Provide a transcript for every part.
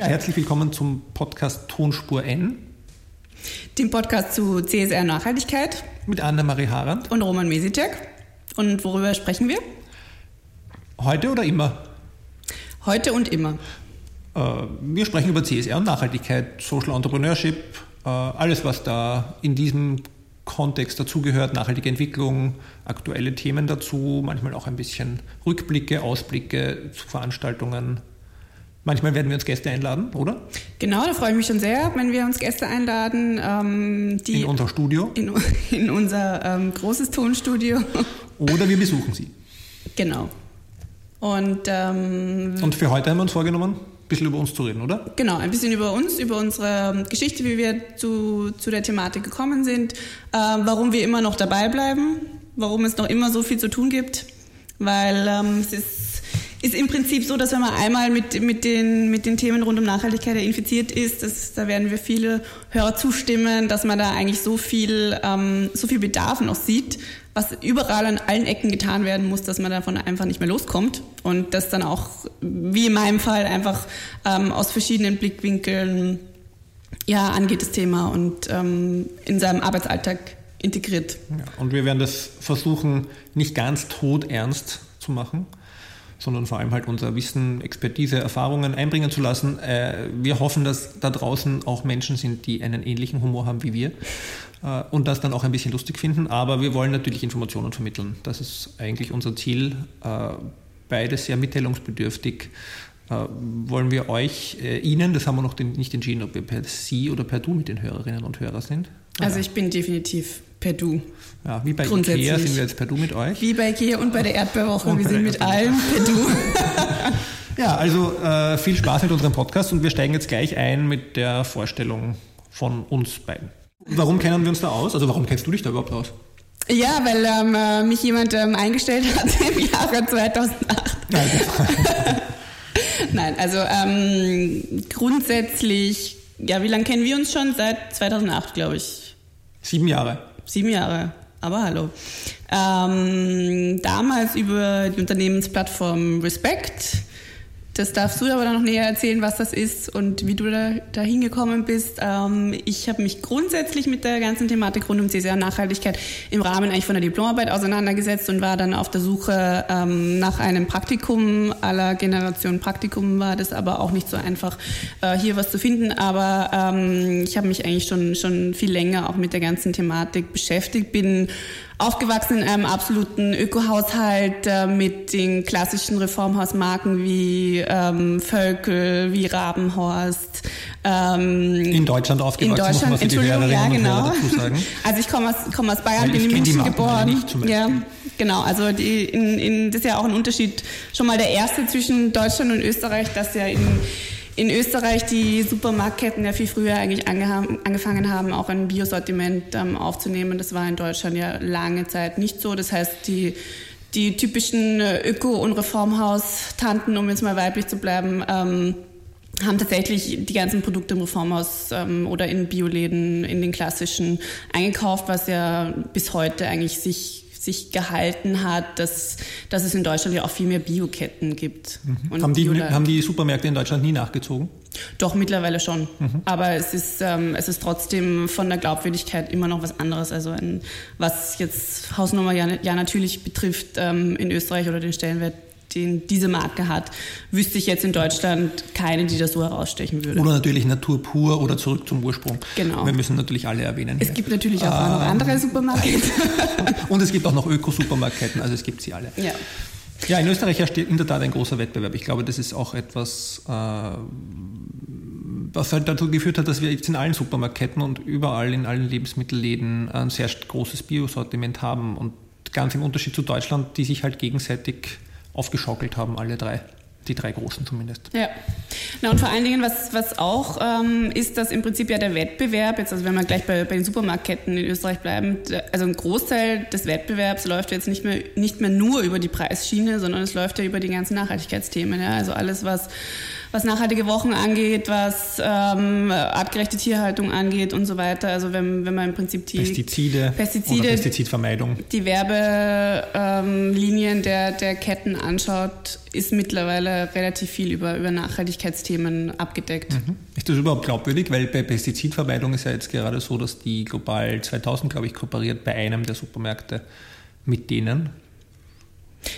Herzlich willkommen zum Podcast Tonspur N. Dem Podcast zu CSR Nachhaltigkeit. Mit Anna-Marie Harand. Und Roman Mesicek. Und worüber sprechen wir? Heute oder immer? Heute und immer. Äh, wir sprechen über CSR und Nachhaltigkeit, Social Entrepreneurship, äh, alles, was da in diesem Kontext dazugehört, nachhaltige Entwicklung, aktuelle Themen dazu, manchmal auch ein bisschen Rückblicke, Ausblicke zu Veranstaltungen, Manchmal werden wir uns Gäste einladen, oder? Genau, da freue ich mich schon sehr, wenn wir uns Gäste einladen. Ähm, in unser Studio? In, in unser ähm, großes Tonstudio. Oder wir besuchen sie. Genau. Und, ähm, Und für heute haben wir uns vorgenommen, ein bisschen über uns zu reden, oder? Genau, ein bisschen über uns, über unsere Geschichte, wie wir zu, zu der Thematik gekommen sind, äh, warum wir immer noch dabei bleiben, warum es noch immer so viel zu tun gibt, weil ähm, es ist ist im Prinzip so, dass wenn man einmal mit, mit, den, mit den Themen rund um Nachhaltigkeit infiziert ist, das, da werden wir viele Hörer zustimmen, dass man da eigentlich so viel, ähm, so viel Bedarf noch sieht, was überall an allen Ecken getan werden muss, dass man davon einfach nicht mehr loskommt und das dann auch, wie in meinem Fall, einfach ähm, aus verschiedenen Blickwinkeln ja, angeht das Thema und ähm, in seinem Arbeitsalltag integriert. Ja, und wir werden das versuchen, nicht ganz todernst zu machen sondern vor allem halt unser Wissen, Expertise, Erfahrungen einbringen zu lassen. Äh, wir hoffen, dass da draußen auch Menschen sind, die einen ähnlichen Humor haben wie wir äh, und das dann auch ein bisschen lustig finden. Aber wir wollen natürlich Informationen vermitteln. Das ist eigentlich unser Ziel. Äh, beides sehr mitteilungsbedürftig. Wollen wir euch, Ihnen, das haben wir noch nicht entschieden, ob wir per Sie oder per Du mit den Hörerinnen und Hörern sind. Also ich bin definitiv per Du. Ja, wie bei Ikea sind wir jetzt per Du mit euch. Wie bei Ikea und bei der Erdbeerwoche, wir sind mit allen per Du. ja, also äh, viel Spaß mit unserem Podcast und wir steigen jetzt gleich ein mit der Vorstellung von uns beiden. Warum kennen wir uns da aus? Also warum kennst du dich da überhaupt aus? Ja, weil ähm, äh, mich jemand ähm, eingestellt hat im Jahre 2008. Nein, also ähm, grundsätzlich, ja, wie lange kennen wir uns schon? Seit 2008, glaube ich. Sieben Jahre. Sieben Jahre, aber hallo. Ähm, damals über die Unternehmensplattform Respect das darfst du aber noch näher erzählen, was das ist und wie du da, da hingekommen bist. Ähm, ich habe mich grundsätzlich mit der ganzen Thematik rund um CSR Nachhaltigkeit im Rahmen eigentlich von der Diplomarbeit auseinandergesetzt und war dann auf der Suche ähm, nach einem Praktikum. Aller Generation Praktikum war das aber auch nicht so einfach, äh, hier was zu finden. Aber ähm, ich habe mich eigentlich schon, schon viel länger auch mit der ganzen Thematik beschäftigt, bin aufgewachsen in einem absoluten Ökohaushalt äh, mit den klassischen Reformhausmarken wie ähm, Völkel, wie Rabenhorst. Ähm, in Deutschland aufgewachsen, in Deutschland, muss man Entschuldigung, ja genau. Also ich komme aus, komm aus Bayern, bin in München geboren. ja, genau. Also die, in, in, das ist ja auch ein Unterschied. Schon mal der erste zwischen Deutschland und Österreich, dass ja in in Österreich die Supermarktketten ja viel früher eigentlich angefangen haben, auch ein Biosortiment ähm, aufzunehmen. Das war in Deutschland ja lange Zeit nicht so. Das heißt, die, die typischen äh, Öko- und Reformhaus-Tanten, um jetzt mal weiblich zu bleiben, ähm, haben tatsächlich die ganzen Produkte im Reformhaus ähm, oder in Bioläden, in den klassischen eingekauft, was ja bis heute eigentlich sich sich gehalten hat, dass, dass es in Deutschland ja auch viel mehr Bioketten gibt. Mhm. Haben, die, haben die Supermärkte in Deutschland nie nachgezogen? Doch, mittlerweile schon. Mhm. Aber es ist, ähm, es ist trotzdem von der Glaubwürdigkeit immer noch was anderes. Also ein, was jetzt Hausnummer ja, ja natürlich betrifft ähm, in Österreich oder den Stellenwert den diese Marke hat, wüsste ich jetzt in Deutschland keine, die das so herausstechen würde. Oder natürlich Natur pur oder zurück zum Ursprung. Genau. Wir müssen natürlich alle erwähnen. Es hier. gibt natürlich auch ähm, noch andere Supermärkte. und es gibt auch noch Öko-Supermarketten, also es gibt sie alle. Ja. Ja, in Österreich herrscht in der Tat ein großer Wettbewerb. Ich glaube, das ist auch etwas, äh, was halt dazu geführt hat, dass wir jetzt in allen Supermarktketten und überall in allen Lebensmittelläden ein sehr großes Biosortiment haben. Und ganz im Unterschied zu Deutschland, die sich halt gegenseitig aufgeschaukelt haben, alle drei. Die drei großen zumindest. Ja. Na und vor allen Dingen, was, was auch ähm, ist, dass im Prinzip ja der Wettbewerb, jetzt also wenn wir gleich bei, bei den Supermarktketten in Österreich bleiben, also ein Großteil des Wettbewerbs läuft jetzt nicht mehr, nicht mehr nur über die Preisschiene, sondern es läuft ja über die ganzen Nachhaltigkeitsthemen. Ja? Also alles, was was nachhaltige Wochen angeht, was ähm, artgerechte Tierhaltung angeht und so weiter. Also wenn, wenn man im Prinzip die Pestizide, Pestizide oder Pestizidvermeidung, die Werbelinien ähm, der, der Ketten anschaut, ist mittlerweile relativ viel über, über Nachhaltigkeitsthemen abgedeckt. Mhm. Ist das überhaupt glaubwürdig? Weil bei Pestizidvermeidung ist ja jetzt gerade so, dass die Global 2000, glaube ich, kooperiert bei einem der Supermärkte mit denen.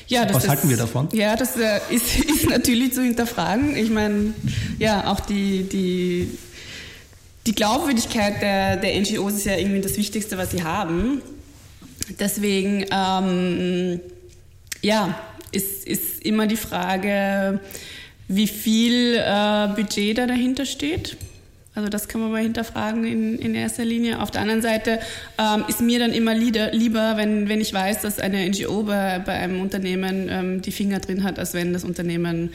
Ja, Was halten wir davon? Ja, das äh, ist, ist natürlich zu hinterfragen. Ich meine, ja, auch die, die, die Glaubwürdigkeit der, der NGOs ist ja irgendwie das Wichtigste, was sie haben. Deswegen, ähm, ja, ist, ist immer die Frage, wie viel äh, Budget da dahinter steht. Also das kann man mal hinterfragen in, in erster Linie. Auf der anderen Seite ähm, ist mir dann immer lieber, wenn, wenn ich weiß, dass eine NGO bei, bei einem Unternehmen ähm, die Finger drin hat, als wenn das Unternehmen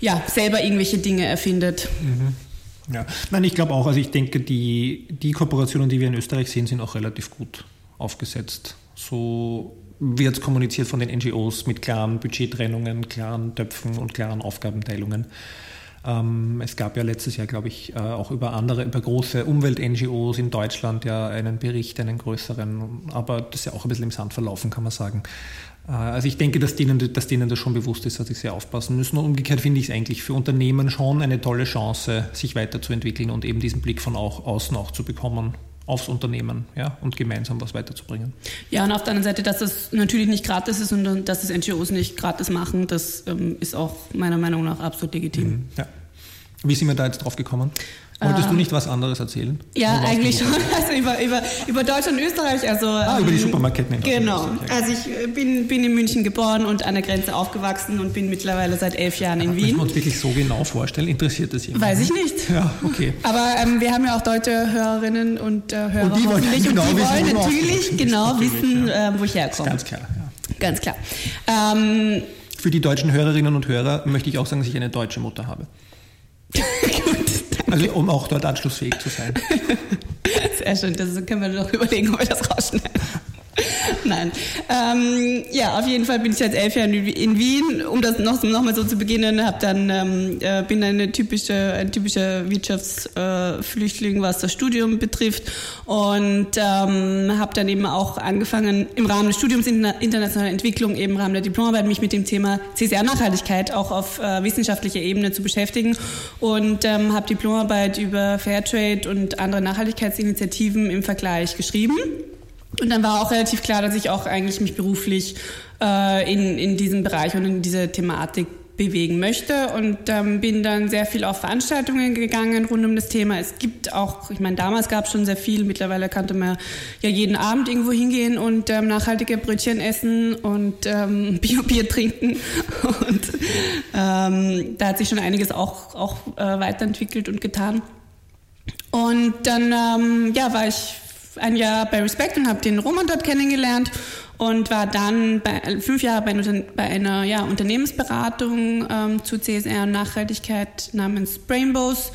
ja, selber irgendwelche Dinge erfindet. Mhm. Ja, nein, ich glaube auch, also ich denke, die, die Kooperationen, die wir in Österreich sehen, sind auch relativ gut aufgesetzt. So wird kommuniziert von den NGOs mit klaren Budgettrennungen, klaren Töpfen und klaren Aufgabenteilungen. Ähm, es gab ja letztes Jahr, glaube ich, äh, auch über andere, über große Umwelt-NGOs in Deutschland ja einen Bericht, einen größeren, aber das ist ja auch ein bisschen im Sand verlaufen, kann man sagen. Äh, also ich denke, dass denen, dass denen das schon bewusst ist, dass sie sehr aufpassen müssen. Und umgekehrt finde ich es eigentlich für Unternehmen schon eine tolle Chance, sich weiterzuentwickeln und eben diesen Blick von auch, außen auch zu bekommen aufs Unternehmen ja, und gemeinsam was weiterzubringen. Ja, und auf der anderen Seite, dass es natürlich nicht gratis ist und dass es NGOs nicht gratis machen, das ähm, ist auch meiner Meinung nach absolut legitim. Mhm, ja. Wie sind wir da jetzt drauf gekommen? Wolltest du nicht was anderes erzählen? Ja, eigentlich schon. Also über, über, über Deutschland und Österreich. Also, ah, über die ähm, Supermarketten. Genau. Also ich äh, bin, bin in München geboren und an der Grenze aufgewachsen und bin mittlerweile seit elf Jahren in Wien. Müssen wir uns wirklich so genau vorstellen? Interessiert das jemand? Weiß ich nicht. Ja, okay. Aber ähm, wir haben ja auch deutsche Hörerinnen und äh, Hörer und die wollen, genau und die wollen natürlich genau wissen, ja. äh, wo ich herkomme. Ganz klar. Ja. Ganz klar. Ähm, Für die deutschen Hörerinnen und Hörer möchte ich auch sagen, dass ich eine deutsche Mutter habe. Also um auch dort anschlussfähig zu sein. Sehr schön, das können wir doch überlegen, ob wir das rausschneiden. Nein. Ähm, ja, auf jeden Fall bin ich seit elf Jahren in Wien. Um das noch, noch mal so zu beginnen, hab dann, ähm, äh, bin eine typische, ein typischer Wirtschaftsflüchtling, äh, was das Studium betrifft. Und ähm, habe dann eben auch angefangen, im Rahmen des Studiums internationale Entwicklung, eben im Rahmen der Diplomarbeit, mich mit dem Thema CSR-Nachhaltigkeit auch auf äh, wissenschaftlicher Ebene zu beschäftigen. Und ähm, habe Diplomarbeit über Fairtrade und andere Nachhaltigkeitsinitiativen im Vergleich geschrieben. Und dann war auch relativ klar, dass ich auch eigentlich mich beruflich äh, in, in diesem Bereich und in diese Thematik bewegen möchte und ähm, bin dann sehr viel auf Veranstaltungen gegangen rund um das Thema. Es gibt auch, ich meine, damals gab es schon sehr viel, mittlerweile kannte man ja jeden Abend irgendwo hingehen und ähm, nachhaltige Brötchen essen und ähm, Bio-Bier trinken und ähm, da hat sich schon einiges auch, auch äh, weiterentwickelt und getan. Und dann ähm, ja, war ich ein Jahr bei Respect und habe den Roman dort kennengelernt und war dann bei, fünf Jahre bei, bei einer ja, Unternehmensberatung ähm, zu CSR und Nachhaltigkeit namens Brainbows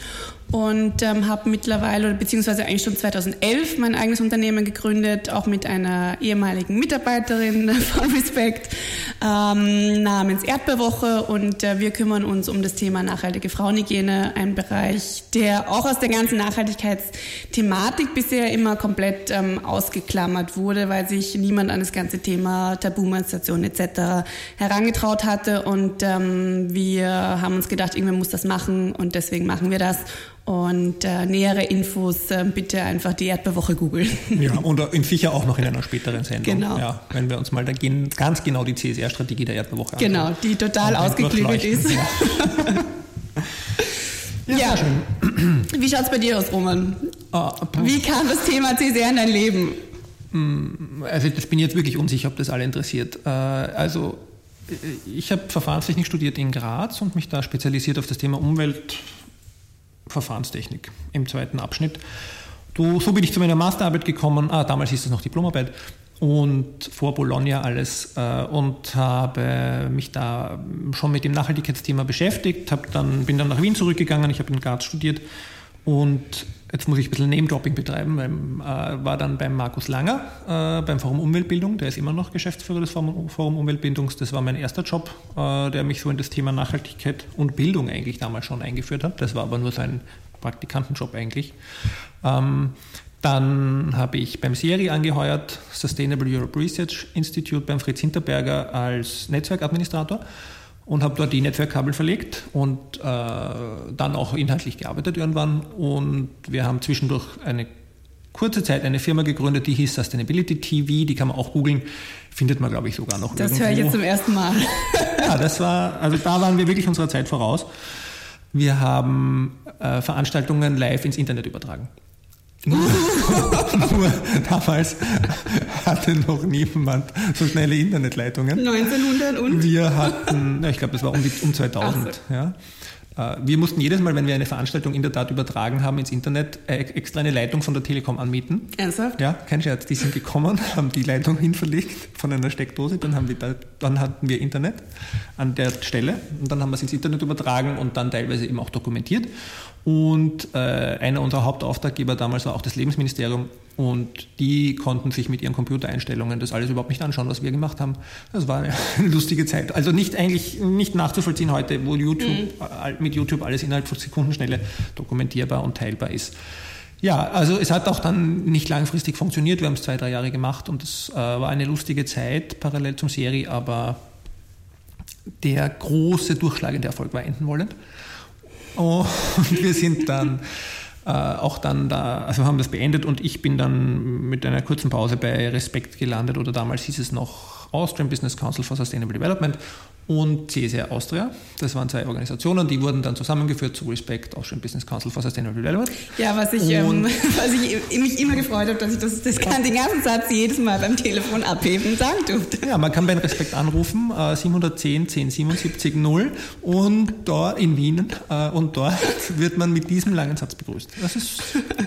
und ähm, habe mittlerweile, beziehungsweise eigentlich schon 2011 mein eigenes Unternehmen gegründet, auch mit einer ehemaligen Mitarbeiterin von Respect ähm, namens Erdbeerwoche. Und äh, wir kümmern uns um das Thema nachhaltige Frauenhygiene, ein Bereich, der auch aus der ganzen Nachhaltigkeitsthematik bisher immer komplett ähm, ausgeklammert wurde, weil sich niemand an das ganze Thema Tabumenstruation etc. herangetraut hatte. Und ähm, wir haben uns gedacht, irgendwer muss das machen. Und deswegen machen wir das und äh, nähere Infos äh, bitte einfach die Erdbeerwoche googeln. Ja, und in sicher auch noch in einer späteren Sendung. Genau. Ja, wenn wir uns mal da gehen, ganz genau die CSR-Strategie der Erdbeerwoche anschauen. Genau, die total ausgeklügelt ist. Ja, ja, ja. schön. Wie schaut es bei dir aus, Roman? Uh, Wie kam das Thema CSR in dein Leben? Mm, also ich bin jetzt wirklich unsicher, ob das alle interessiert. Äh, also ich habe Verfahrenstechnik studiert in Graz und mich da spezialisiert auf das Thema Umwelt, Verfahrenstechnik im zweiten Abschnitt. Du, so bin ich zu meiner Masterarbeit gekommen, ah, damals hieß es noch Diplomarbeit. Und vor Bologna alles äh, und habe mich da schon mit dem Nachhaltigkeitsthema beschäftigt, hab dann, bin dann nach Wien zurückgegangen, ich habe in Graz studiert und jetzt muss ich ein bisschen Name-Dropping betreiben, weil, äh, war dann beim Markus Langer äh, beim Forum Umweltbildung, der ist immer noch Geschäftsführer des Forum, Forum Umweltbildungs, das war mein erster Job, äh, der mich so in das Thema Nachhaltigkeit und Bildung eigentlich damals schon eingeführt hat, das war aber nur so ein Praktikantenjob eigentlich. Ähm, dann habe ich beim SERI angeheuert, Sustainable Europe Research Institute beim Fritz Hinterberger als Netzwerkadministrator und habe dort die Netzwerkkabel verlegt und äh, dann auch inhaltlich gearbeitet irgendwann. Und wir haben zwischendurch eine kurze Zeit eine Firma gegründet, die hieß Sustainability TV. Die kann man auch googeln, findet man, glaube ich, sogar noch. Das höre ich jetzt zum ersten Mal. ja, das war, also da waren wir wirklich unserer Zeit voraus. Wir haben äh, Veranstaltungen live ins Internet übertragen. Nur, nur, damals hatte noch niemand so schnelle Internetleitungen. 1900 und? Wir hatten, ich glaube, das war um, die, um 2000. So. Ja. Äh, wir mussten jedes Mal, wenn wir eine Veranstaltung in der Tat übertragen haben ins Internet, äh, extra eine Leitung von der Telekom anmieten. Ernsthaft? Ja, kein Scherz. Die sind gekommen, haben die Leitung hinverlegt von einer Steckdose, dann, haben die da, dann hatten wir Internet an der Stelle und dann haben wir es ins Internet übertragen und dann teilweise eben auch dokumentiert. Und äh, einer unserer Hauptauftraggeber damals war auch das Lebensministerium und die konnten sich mit ihren Computereinstellungen das alles überhaupt nicht anschauen, was wir gemacht haben. Das war eine lustige Zeit. Also nicht eigentlich nicht nachzuvollziehen heute, wo YouTube mhm. mit YouTube alles innerhalb von Sekundenschnelle dokumentierbar und teilbar ist. Ja, also es hat auch dann nicht langfristig funktioniert. Wir haben es zwei, drei Jahre gemacht und es äh, war eine lustige Zeit parallel zum Serie, aber der große durchschlagende Erfolg war enden wollend. Und wir sind dann äh, auch dann da, also haben das beendet und ich bin dann mit einer kurzen Pause bei Respekt gelandet oder damals hieß es noch Austrian Business Council for Sustainable Development und CSR Austria. Das waren zwei Organisationen, die wurden dann zusammengeführt zu Respect, Austrian Business Council for Sustainable Development. Ja, was ich, ähm, was ich mich immer gefreut habe, dass ich das, das kann den ganzen Satz jedes Mal beim Telefon abheben sagen durfte. Ja, man kann bei Respect anrufen, äh, 710 1077 0 und dort in Wien äh, und dort wird man mit diesem langen Satz begrüßt. Das ist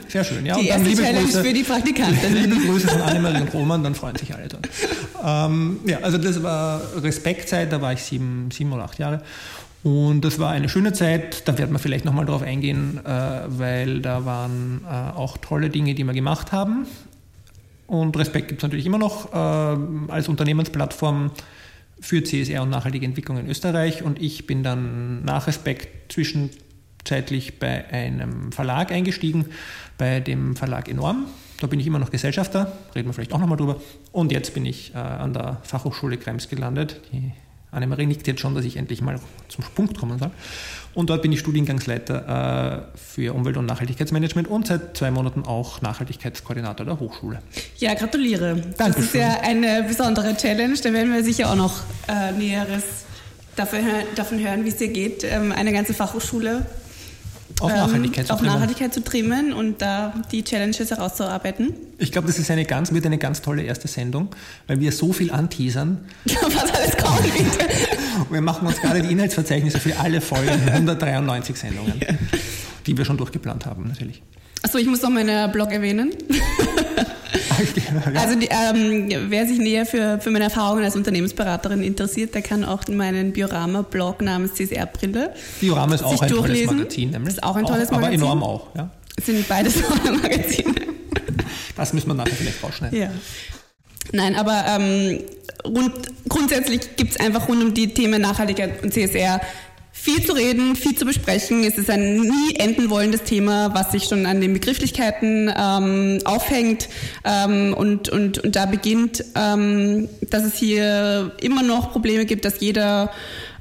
sehr schön. Ja, die und dann erste Challenge Grüße, für die Praktikanten. Liebe Grüße von Annemarie und Roman, dann freuen sich alle dort. Ähm, ja, also das war Respektzeit, da war ich sieben, sieben oder acht Jahre. Und das war eine schöne Zeit, da werden wir vielleicht nochmal drauf eingehen, äh, weil da waren äh, auch tolle Dinge, die wir gemacht haben. Und Respekt gibt es natürlich immer noch äh, als Unternehmensplattform für CSR und nachhaltige Entwicklung in Österreich. Und ich bin dann nach Respekt zwischenzeitlich bei einem Verlag eingestiegen, bei dem Verlag Enorm. Da bin ich immer noch Gesellschafter, reden wir vielleicht auch nochmal drüber. Und jetzt bin ich an der Fachhochschule Krems gelandet, die Annemarie nickt jetzt schon, dass ich endlich mal zum Punkt kommen soll. Und dort bin ich Studiengangsleiter äh, für Umwelt- und Nachhaltigkeitsmanagement und seit zwei Monaten auch Nachhaltigkeitskoordinator der Hochschule. Ja, gratuliere. Dankeschön. Das ist ja eine besondere Challenge. Da werden wir sicher auch noch äh, Näheres davon, davon hören, wie es dir geht. Ähm, eine ganze Fachhochschule auf Nachhaltigkeit, zu, auf Nachhaltigkeit zu trimmen und da die Challenges herauszuarbeiten. Ich glaube, das ist eine ganz, wird eine ganz tolle erste Sendung, weil wir so viel anteasern. Was alles kommt. Wir machen uns gerade die Inhaltsverzeichnisse für alle Folgen, 193 Sendungen, ja. die wir schon durchgeplant haben, natürlich. Achso, ich muss noch meinen Blog erwähnen. Also die, ähm, wer sich näher für, für meine Erfahrungen als Unternehmensberaterin interessiert, der kann auch meinen Biorama-Blog namens CSR-Brille Biorama ist auch ein durchlesen. tolles Magazin. Nämlich. Ist auch ein tolles auch, Magazin. Aber enorm auch. Ja. sind beides tolle Magazine. Das müssen wir nachher vielleicht rausschneiden. Ja. Nein, aber ähm, rund, grundsätzlich gibt es einfach rund um die Themen Nachhaltigkeit und CSR viel zu reden, viel zu besprechen. Es ist ein nie enden wollendes Thema, was sich schon an den Begrifflichkeiten ähm, aufhängt ähm, und, und, und da beginnt, ähm, dass es hier immer noch Probleme gibt, dass jeder,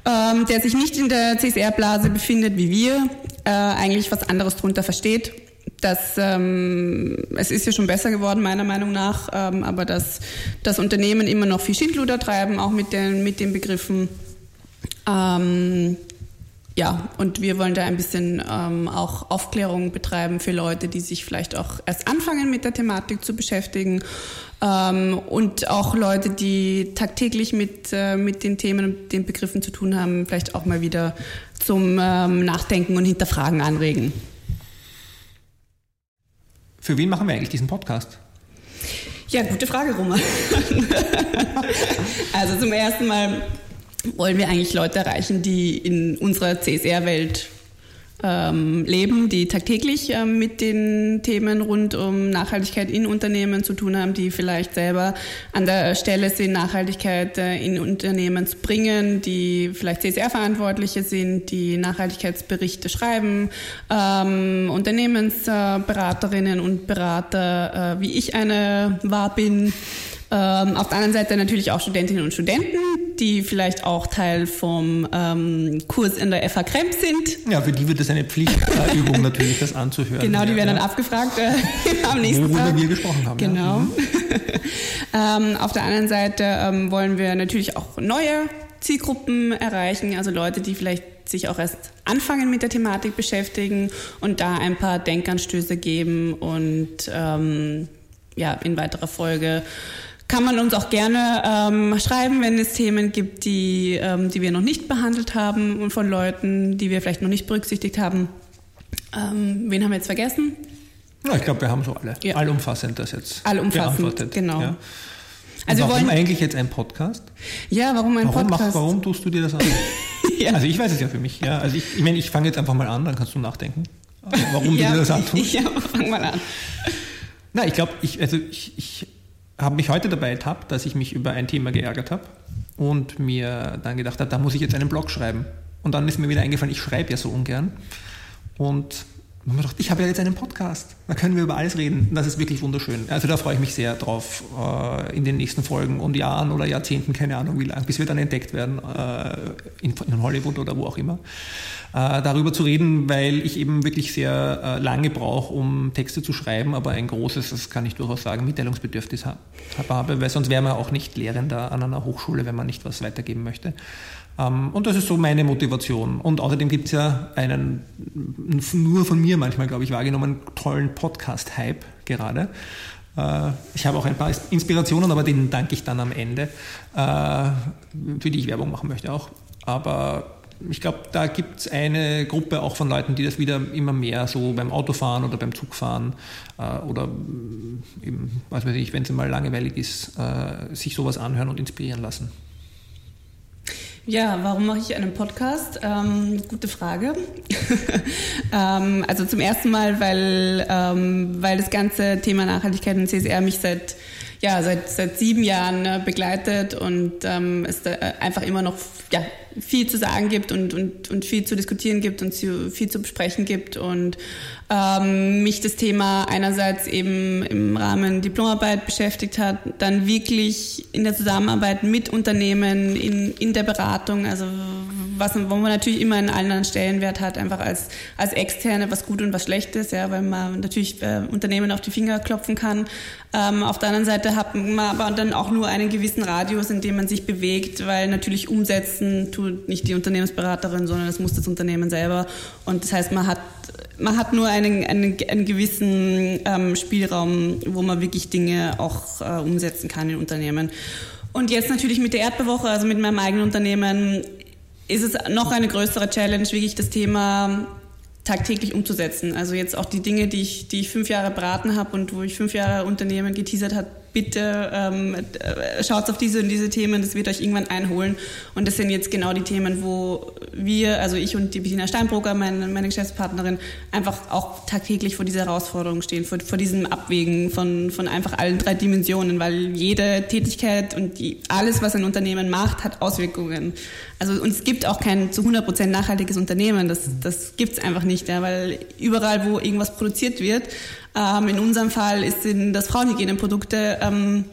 ähm, der sich nicht in der CSR-Blase befindet wie wir, äh, eigentlich was anderes drunter versteht. Das, ähm, es ist ja schon besser geworden, meiner Meinung nach, ähm, aber dass das Unternehmen immer noch viel Schindluder treiben, auch mit den, mit den Begriffen. Ähm, ja, und wir wollen da ein bisschen ähm, auch Aufklärung betreiben für Leute, die sich vielleicht auch erst anfangen mit der Thematik zu beschäftigen ähm, und auch Leute, die tagtäglich mit, äh, mit den Themen und den Begriffen zu tun haben, vielleicht auch mal wieder zum ähm, Nachdenken und Hinterfragen anregen. Für wen machen wir eigentlich diesen Podcast? Ja, gute Frage, Roman. also zum ersten Mal wollen wir eigentlich Leute erreichen, die in unserer CSR-Welt ähm, leben, die tagtäglich ähm, mit den Themen rund um Nachhaltigkeit in Unternehmen zu tun haben, die vielleicht selber an der Stelle sind, Nachhaltigkeit äh, in Unternehmen zu bringen, die vielleicht CSR-Verantwortliche sind, die Nachhaltigkeitsberichte schreiben, ähm, Unternehmensberaterinnen und Berater, äh, wie ich eine war bin, Ähm, auf der anderen Seite natürlich auch Studentinnen und Studenten, die vielleicht auch Teil vom ähm, Kurs in der FH Kremp sind. Ja, für die wird es eine Pflichtübung natürlich, das anzuhören. Genau, die werden ja. dann abgefragt äh, am nächsten Worüber Tag. wir gesprochen haben. Genau. Ja. Mhm. ähm, auf der anderen Seite ähm, wollen wir natürlich auch neue Zielgruppen erreichen, also Leute, die vielleicht sich auch erst anfangen mit der Thematik beschäftigen und da ein paar Denkanstöße geben und ähm, ja, in weiterer Folge kann man uns auch gerne ähm, schreiben, wenn es Themen gibt, die, ähm, die wir noch nicht behandelt haben und von Leuten, die wir vielleicht noch nicht berücksichtigt haben. Ähm, wen haben wir jetzt vergessen? Ja, ich glaube, wir haben so alle. Ja. Allumfassend das jetzt Allumfassend, genau. Ja. Also wir warum wollen- eigentlich jetzt ein Podcast? Ja, warum ein Warum, mach, Podcast? warum tust du dir das an? Ja. Also ich weiß es ja für mich. Ja. Also ich, ich meine, ich fange jetzt einfach mal an, dann kannst du nachdenken, warum du dir das antust. Ja, fang mal an. Na, ich glaube, ich, also ich, ich habe mich heute dabei ertappt, dass ich mich über ein Thema geärgert habe und mir dann gedacht habe, da muss ich jetzt einen Blog schreiben. Und dann ist mir wieder eingefallen, ich schreibe ja so ungern. Und habe ich gedacht, ich habe ja jetzt einen Podcast. Da können wir über alles reden. Und das ist wirklich wunderschön. Also da freue ich mich sehr drauf äh, in den nächsten Folgen und Jahren oder Jahrzehnten, keine Ahnung wie lange, bis wir dann entdeckt werden äh, in, in Hollywood oder wo auch immer, äh, darüber zu reden, weil ich eben wirklich sehr äh, lange brauche, um Texte zu schreiben, aber ein großes, das kann ich durchaus sagen, Mitteilungsbedürfnis ha- habe, weil sonst wäre man auch nicht Lehrender an einer Hochschule, wenn man nicht was weitergeben möchte. Ähm, und das ist so meine Motivation. Und außerdem gibt es ja einen, nur von mir manchmal, glaube ich, wahrgenommen, tollen Podcast-Hype gerade. Äh, Ich habe auch ein paar Inspirationen, aber denen danke ich dann am Ende, äh, für die ich Werbung machen möchte auch. Aber ich glaube, da gibt es eine Gruppe auch von Leuten, die das wieder immer mehr so beim Autofahren oder beim Zugfahren äh, oder eben, was weiß ich, wenn es mal langweilig ist, sich sowas anhören und inspirieren lassen. Ja, warum mache ich einen Podcast? Ähm, gute Frage. ähm, also zum ersten Mal, weil, ähm, weil das ganze Thema Nachhaltigkeit und CSR mich seit ja, seit, seit sieben Jahren äh, begleitet und ähm, es da äh, einfach immer noch ja, viel zu sagen gibt und, und, und viel zu diskutieren gibt und zu, viel zu besprechen gibt und ähm, mich das Thema einerseits eben im Rahmen Diplomarbeit beschäftigt hat, dann wirklich in der Zusammenarbeit mit Unternehmen, in, in der Beratung, also was, wo man natürlich immer einen anderen Stellenwert hat, einfach als, als Externe, was gut und was schlecht ist, ja, weil man natürlich äh, Unternehmen auf die Finger klopfen kann. Ähm, auf der anderen Seite hat man aber dann auch nur einen gewissen Radius, in dem man sich bewegt, weil natürlich umsetzen tut nicht die Unternehmensberaterin, sondern das muss das Unternehmen selber. Und das heißt, man hat man hat nur einen, einen, einen gewissen ähm, Spielraum, wo man wirklich Dinge auch äh, umsetzen kann in Unternehmen. Und jetzt natürlich mit der Erdbewoche, also mit meinem eigenen Unternehmen, ist es noch eine größere Challenge, wirklich das Thema tagtäglich umzusetzen. Also jetzt auch die Dinge, die ich, die ich fünf Jahre beraten habe und wo ich fünf Jahre Unternehmen geteasert habe, bitte ähm, äh, schaut auf diese und diese Themen, das wird euch irgendwann einholen. Und das sind jetzt genau die Themen, wo wir, also ich und die Bettina Steinbroker, meine, meine Geschäftspartnerin, einfach auch tagtäglich vor dieser Herausforderung stehen, vor, vor diesem Abwägen von, von einfach allen drei Dimensionen, weil jede Tätigkeit und die, alles, was ein Unternehmen macht, hat Auswirkungen. Also und es gibt auch kein zu 100% nachhaltiges Unternehmen, das, das gibt's einfach nicht, ja, weil überall, wo irgendwas produziert wird, ähm, in unserem Fall ist in das Frauenhygieneprodukte, ähm,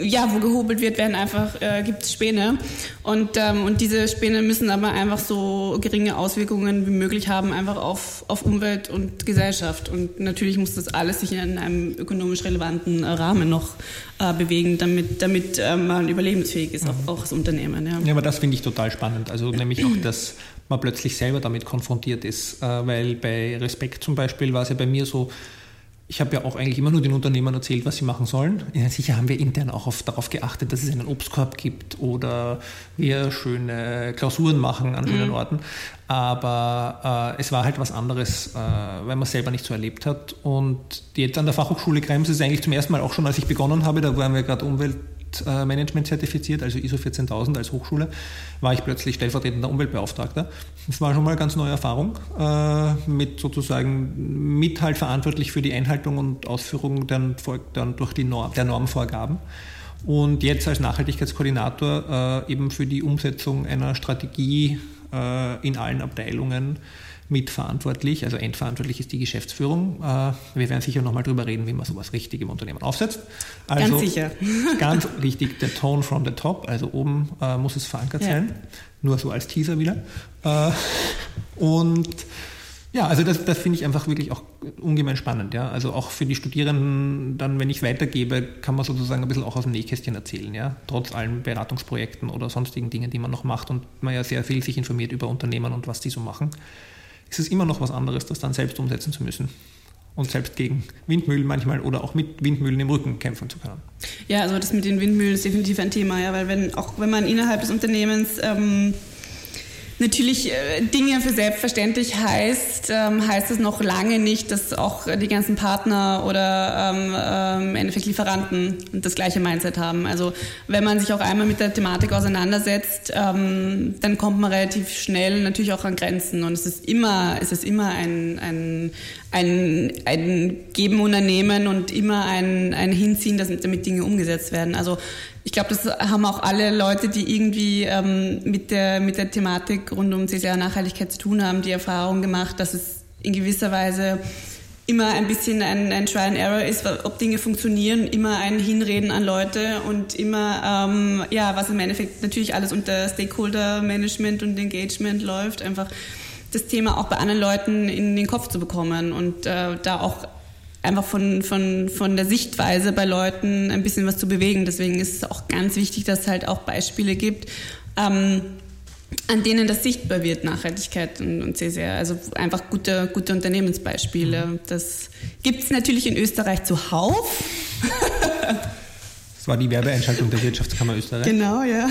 ja, wo gehobelt wird, werden einfach, äh, gibt es Späne. Und, ähm, und diese Späne müssen aber einfach so geringe Auswirkungen wie möglich haben, einfach auf, auf Umwelt und Gesellschaft. Und natürlich muss das alles sich in einem ökonomisch relevanten Rahmen noch äh, bewegen, damit, damit äh, man überlebensfähig ist, auch, auch als Unternehmen. Ja. Ja, aber das finde ich total spannend. Also nämlich auch, dass man plötzlich selber damit konfrontiert ist. Äh, weil bei Respekt zum Beispiel war es ja bei mir so, ich habe ja auch eigentlich immer nur den Unternehmern erzählt, was sie machen sollen. Ja, sicher haben wir intern auch auf, darauf geachtet, dass es einen Obstkorb gibt oder wir schöne Klausuren machen an schönen Orten. Aber äh, es war halt was anderes, äh, weil man es selber nicht so erlebt hat. Und jetzt an der Fachhochschule Krems ist es eigentlich zum ersten Mal auch schon, als ich begonnen habe, da waren wir gerade Umwelt Management zertifiziert, also ISO 14000 als Hochschule, war ich plötzlich stellvertretender Umweltbeauftragter. Das war schon mal eine ganz neue Erfahrung, äh, mit sozusagen mit halt verantwortlich für die Einhaltung und Ausführung dann, dann durch die Norm, der Normvorgaben. Und jetzt als Nachhaltigkeitskoordinator äh, eben für die Umsetzung einer Strategie äh, in allen Abteilungen mitverantwortlich, also endverantwortlich ist die Geschäftsführung. Äh, wir werden sicher nochmal drüber reden, wie man sowas richtig im Unternehmen aufsetzt. Also, ganz sicher. ganz wichtig, der Tone from the top, also oben äh, muss es verankert ja. sein. Nur so als Teaser wieder. Äh, und ja, also das, das finde ich einfach wirklich auch ungemein spannend. Ja? Also auch für die Studierenden, dann, wenn ich es weitergebe, kann man sozusagen ein bisschen auch aus dem Nähkästchen erzählen, ja? trotz allen Beratungsprojekten oder sonstigen Dingen, die man noch macht und man ja sehr viel sich informiert über Unternehmen und was die so machen. Ist es immer noch was anderes, das dann selbst umsetzen zu müssen und selbst gegen Windmühlen manchmal oder auch mit Windmühlen im Rücken kämpfen zu können. Ja, also das mit den Windmühlen ist definitiv ein Thema, ja, weil wenn auch wenn man innerhalb des Unternehmens ähm, natürlich äh, Dinge für selbstverständlich heißt, ähm, heißt es noch lange nicht, dass auch die ganzen Partner oder ähm, ähm, im Endeffekt Lieferanten das gleiche Mindset haben. Also wenn man sich auch einmal mit der Thematik auseinandersetzt, ähm, dann kommt man relativ schnell natürlich auch an Grenzen und es ist immer, es ist immer ein, ein, ein, ein Geben und Ernehmen und immer ein, ein Hinziehen, dass damit Dinge umgesetzt werden. Also ich glaube, das haben auch alle Leute, die irgendwie ähm, mit, der, mit der Thematik rund um CCR-Nachhaltigkeit zu tun haben, die Erfahrung gemacht, dass es in gewisser Weise immer ein bisschen ein, ein Try and Error ist, ob Dinge funktionieren, immer ein Hinreden an Leute und immer, ähm, ja, was im Endeffekt natürlich alles unter Stakeholder Management und Engagement läuft, einfach das Thema auch bei anderen Leuten in den Kopf zu bekommen und äh, da auch einfach von, von, von der Sichtweise bei Leuten ein bisschen was zu bewegen. Deswegen ist es auch ganz wichtig, dass es halt auch Beispiele gibt, ähm, an denen das sichtbar wird, Nachhaltigkeit und, und CSR. Also einfach gute, gute Unternehmensbeispiele. Mhm. Das gibt es natürlich in Österreich zuhauf. das war die Werbeeinschaltung der Wirtschaftskammer Österreich. Genau, ja.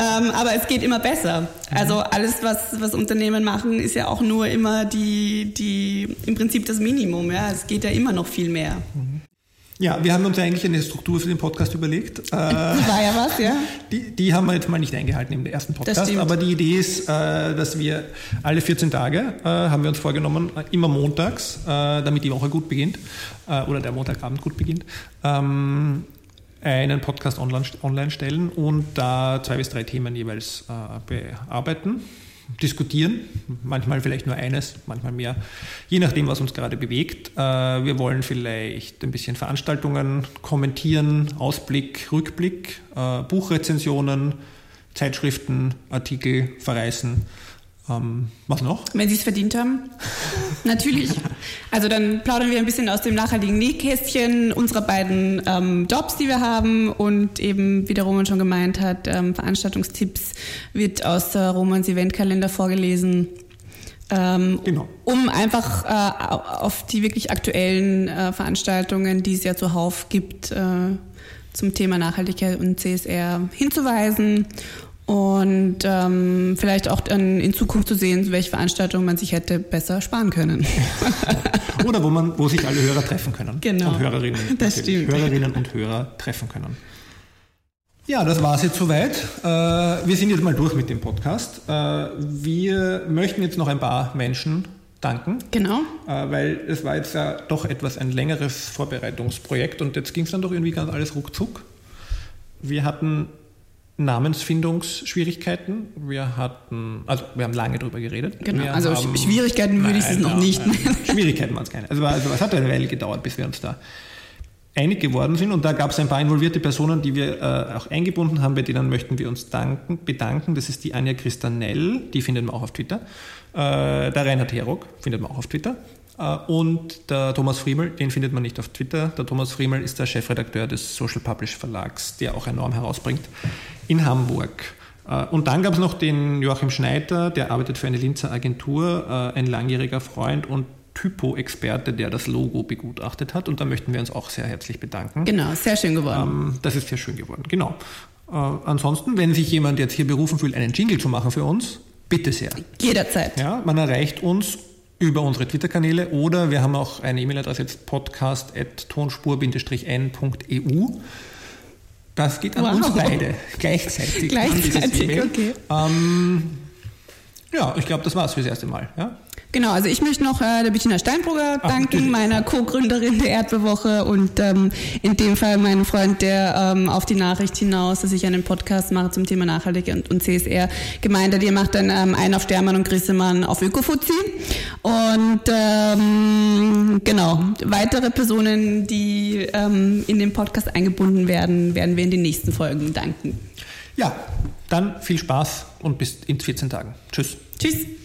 Ähm, aber es geht immer besser. Also alles, was, was Unternehmen machen, ist ja auch nur immer die, die, im Prinzip das Minimum. Ja? Es geht ja immer noch viel mehr. Ja, wir haben uns ja eigentlich eine Struktur für den Podcast überlegt. Äh, War ja was, ja. Die, die haben wir jetzt mal nicht eingehalten im ersten Podcast. Aber die Idee ist, äh, dass wir alle 14 Tage, äh, haben wir uns vorgenommen, immer montags, damit die Woche gut beginnt, oder der Montagabend gut beginnt, ähm, einen Podcast online, online stellen und da zwei bis drei Themen jeweils äh, bearbeiten, diskutieren, manchmal vielleicht nur eines, manchmal mehr, je nachdem, was uns gerade bewegt. Äh, wir wollen vielleicht ein bisschen Veranstaltungen kommentieren, Ausblick, Rückblick, äh, Buchrezensionen, Zeitschriften, Artikel verreißen ähm, was noch? Wenn Sie es verdient haben. Natürlich. Also dann plaudern wir ein bisschen aus dem nachhaltigen Nähkästchen unserer beiden ähm, Jobs, die wir haben und eben, wie der Roman schon gemeint hat, ähm, Veranstaltungstipps wird aus der Romans Eventkalender vorgelesen. Ähm, genau. Um einfach äh, auf die wirklich aktuellen äh, Veranstaltungen, die es ja zuhauf gibt, äh, zum Thema Nachhaltigkeit und CSR hinzuweisen und ähm, vielleicht auch dann in Zukunft zu sehen, welche Veranstaltungen man sich hätte besser sparen können. Oder wo man, wo sich alle Hörer treffen können. Genau. Und Hörerinnen. Das stimmt. Hörerinnen und Hörer treffen können. Ja, das war es jetzt soweit. Äh, wir sind jetzt mal durch mit dem Podcast. Äh, wir möchten jetzt noch ein paar Menschen danken. Genau. Äh, weil es war jetzt ja doch etwas ein längeres Vorbereitungsprojekt und jetzt ging es dann doch irgendwie ganz alles ruckzuck. Wir hatten Namensfindungsschwierigkeiten. Wir hatten, also wir haben lange darüber geredet. Genau, wir also haben, Schwierigkeiten würde ich es noch nicht nennen. Schwierigkeiten waren es keine. Also, also es hat eine Weile gedauert, bis wir uns da einig geworden sind und da gab es ein paar involvierte Personen, die wir äh, auch eingebunden haben, bei denen möchten wir uns danken, bedanken. Das ist die Anja Christanell, die findet man auch auf Twitter. Äh, der Reinhard Herog findet man auch auf Twitter. Äh, und der Thomas Friemel, den findet man nicht auf Twitter. Der Thomas Friemel ist der Chefredakteur des Social Publish Verlags, der auch enorm herausbringt in Hamburg. Äh, und dann gab es noch den Joachim Schneider, der arbeitet für eine Linzer Agentur, äh, ein langjähriger Freund und Typo-Experte, der das Logo begutachtet hat. Und da möchten wir uns auch sehr herzlich bedanken. Genau, sehr schön geworden. Ähm, das ist sehr schön geworden, genau. ansonsten, wenn sich jemand jetzt hier berufen fühlt, einen Jingle zu machen für uns, bitte sehr. Jederzeit. Ja, man erreicht uns über unsere Twitter-Kanäle oder wir haben auch eine E-Mail-Adresse jetzt podcast.tonspur-n.eu. Das geht an wow. uns beide gleichzeitig. Gleichzeitig, okay. Ähm, ja, ich glaube, das war es fürs erste Mal. Ja? Genau, also ich möchte noch äh, der Bettina Steinbrugger Ach, danken, natürlich. meiner Co-Gründerin der Erdbewoche und ähm, in dem Fall meinem Freund, der ähm, auf die Nachricht hinaus, dass ich einen Podcast mache zum Thema Nachhaltig und, und CSR gemeint hat, ihr macht dann ähm, einen auf Stermann und Grissemann auf Ökofuzzi und ähm, genau, weitere Personen, die ähm, in den Podcast eingebunden werden, werden wir in den nächsten Folgen danken. Ja, dann viel Spaß und bis in 14 Tagen. Tschüss. Tschüss.